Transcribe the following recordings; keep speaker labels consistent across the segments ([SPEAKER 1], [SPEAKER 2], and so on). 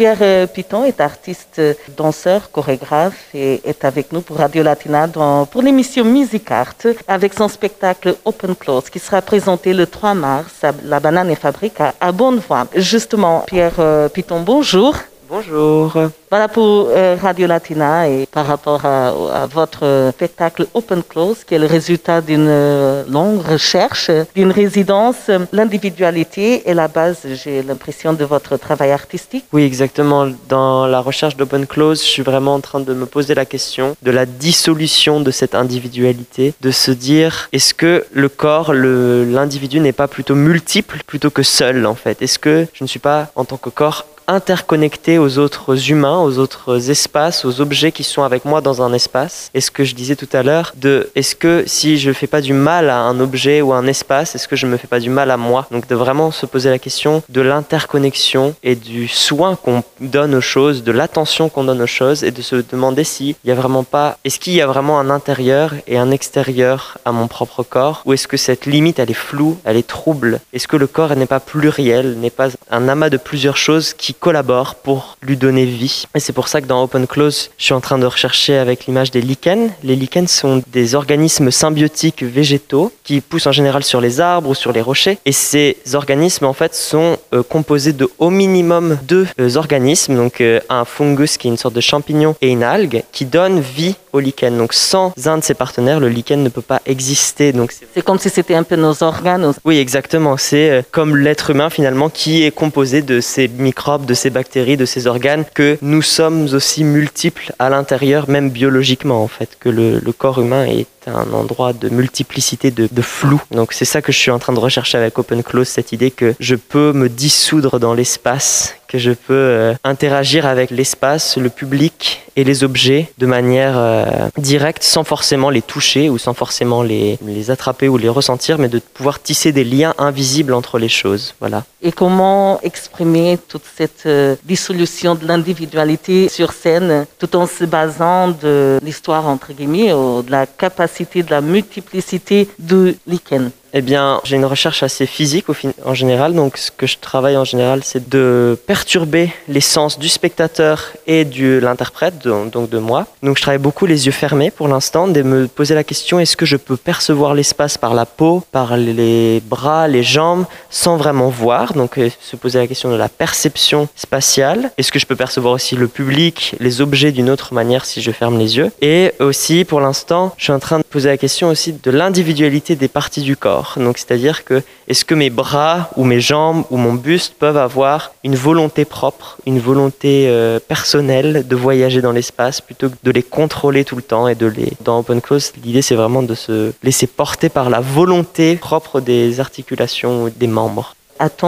[SPEAKER 1] Pierre Piton est artiste, danseur, chorégraphe et est avec nous pour Radio Latina dans, pour l'émission Music Art avec son spectacle Open Close qui sera présenté le 3 mars à La Banane et Fabrique à, à Bonnevoie. Justement, Pierre Piton, bonjour.
[SPEAKER 2] Bonjour.
[SPEAKER 1] Voilà pour euh, Radio Latina et par rapport à, à, votre spectacle Open Close, qui est le résultat d'une euh, longue recherche, d'une résidence. L'individualité est la base, j'ai l'impression, de votre travail artistique.
[SPEAKER 2] Oui, exactement. Dans la recherche d'Open Close, je suis vraiment en train de me poser la question de la dissolution de cette individualité, de se dire est-ce que le corps, l'individu n'est pas plutôt multiple plutôt que seul en fait? Est-ce que je ne suis pas en tant que corps interconnecté aux autres humains, aux autres espaces, aux objets qui sont avec moi dans un espace. Et ce que je disais tout à l'heure, de est-ce que si je ne fais pas du mal à un objet ou à un espace, est-ce que je ne me fais pas du mal à moi? Donc de vraiment se poser la question de l'interconnexion et du soin qu'on donne aux choses, de l'attention qu'on donne aux choses et de se demander s'il y a vraiment pas, est-ce qu'il y a vraiment un intérieur et un extérieur à mon propre corps? Ou est-ce que cette limite elle est floue, elle est trouble? Est-ce que le corps n'est pas pluriel, n'est pas un amas de plusieurs choses qui collaborent pour lui donner vie. Et c'est pour ça que dans Open Close, je suis en train de rechercher avec l'image des lichens. Les lichens sont des organismes symbiotiques végétaux qui poussent en général sur les arbres ou sur les rochers. Et ces organismes, en fait, sont euh, composés de au minimum deux euh, organismes, donc euh, un fungus qui est une sorte de champignon et une algue qui donnent vie au lichen. Donc sans un de ses partenaires, le lichen ne peut pas exister. Donc
[SPEAKER 1] c'est comme si c'était un peu nos organes.
[SPEAKER 2] Oui, exactement. C'est comme l'être humain finalement qui est composé de ces microbes, de ces bactéries, de ces organes, que nous sommes aussi multiples à l'intérieur, même biologiquement en fait, que le, corps humain est un endroit de multiplicité, de, de flou. Donc c'est ça que je suis en train de rechercher avec Open Close, cette idée que je peux me dissoudre dans l'espace, que je peux euh, interagir avec l'espace, le public et les objets de manière euh, directe, sans forcément les toucher ou sans forcément les, les attraper ou les ressentir, mais de pouvoir tisser des liens invisibles entre les choses. Voilà.
[SPEAKER 1] Et comment exprimer toute cette euh, dissolution de l'individualité sur scène, tout en se basant de l'histoire entre guillemets, ou de la capacité de la multiplicité du lichen
[SPEAKER 2] eh bien, j'ai une recherche assez physique en général. Donc, ce que je travaille en général, c'est de perturber les sens du spectateur et de l'interprète, donc de moi. Donc, je travaille beaucoup les yeux fermés pour l'instant, de me poser la question est-ce que je peux percevoir l'espace par la peau, par les bras, les jambes, sans vraiment voir? Donc, euh, se poser la question de la perception spatiale. Est-ce que je peux percevoir aussi le public, les objets d'une autre manière si je ferme les yeux? Et aussi, pour l'instant, je suis en train de poser la question aussi de l'individualité des parties du corps. Donc, c'est-à-dire que est-ce que mes bras ou mes jambes ou mon buste peuvent avoir une volonté propre, une volonté euh, personnelle de voyager dans l'espace plutôt que de les contrôler tout le temps et de les. Dans Open Close, l'idée c'est vraiment de se laisser porter par la volonté propre des articulations ou des membres.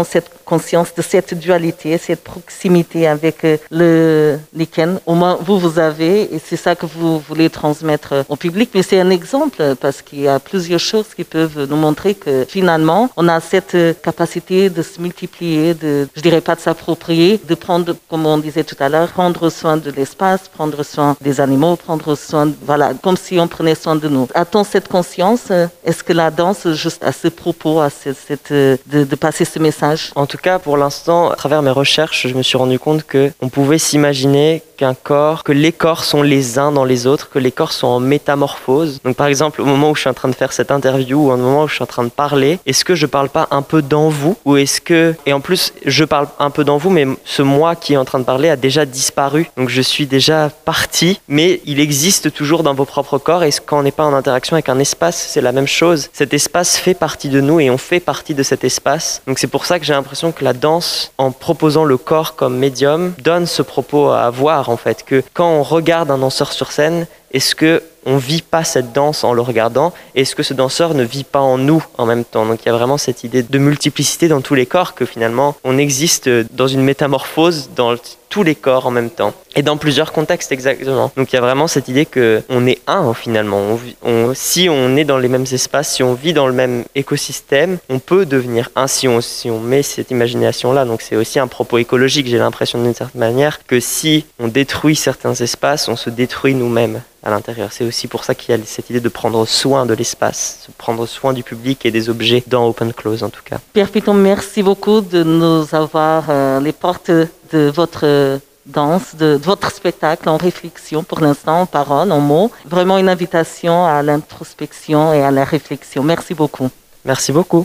[SPEAKER 1] Cette conscience de cette dualité, cette proximité avec euh, le lichen Au moins, vous, vous avez, et c'est ça que vous voulez transmettre au public. Mais c'est un exemple parce qu'il y a plusieurs choses qui peuvent nous montrer que finalement, on a cette capacité de se multiplier, de, je dirais pas de s'approprier, de prendre, comme on disait tout à l'heure, prendre soin de l'espace, prendre soin des animaux, prendre soin, voilà, comme si on prenait soin de nous. A-t-on cette conscience Est-ce que la danse, juste à ce propos, à cette, de, passer ce message?
[SPEAKER 2] Tout cas, pour l'instant, à travers mes recherches, je me suis rendu compte que on pouvait s'imaginer qu'un corps, que les corps sont les uns dans les autres, que les corps sont en métamorphose. Donc, par exemple, au moment où je suis en train de faire cette interview ou au moment où je suis en train de parler, est-ce que je parle pas un peu dans vous ou est-ce que, et en plus, je parle un peu dans vous, mais ce moi qui est en train de parler a déjà disparu. Donc, je suis déjà parti, mais il existe toujours dans vos propres corps. Et quand on n'est pas en interaction avec un espace, c'est la même chose. Cet espace fait partie de nous et on fait partie de cet espace. Donc, c'est pour ça que j'ai l'impression que la danse, en proposant le corps comme médium, donne ce propos à voir en fait. Que quand on regarde un danseur sur scène, est-ce que on vit pas cette danse en le regardant? Est-ce que ce danseur ne vit pas en nous en même temps? Donc il y a vraiment cette idée de multiplicité dans tous les corps que finalement on existe dans une métamorphose dans tous les corps en même temps et dans plusieurs contextes exactement. Donc il y a vraiment cette idée que on est un finalement. On, si on est dans les mêmes espaces, si on vit dans le même écosystème, on peut devenir un si on, si on met cette imagination là. Donc c'est aussi un propos écologique. J'ai l'impression d'une certaine manière que si on détruit certains espaces, on se détruit nous-mêmes à l'intérieur. C'est aussi pour ça qu'il y a cette idée de prendre soin de l'espace, de prendre soin du public et des objets dans Open Close en tout cas.
[SPEAKER 1] Pierre Piton, merci beaucoup de nous avoir euh, les portes de votre danse, de, de, votre spectacle en réflexion pour l'instant, en parole, en mots. Vraiment une invitation à l'introspection et à la réflexion. Merci beaucoup.
[SPEAKER 2] Merci beaucoup.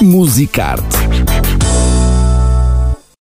[SPEAKER 3] Musicarte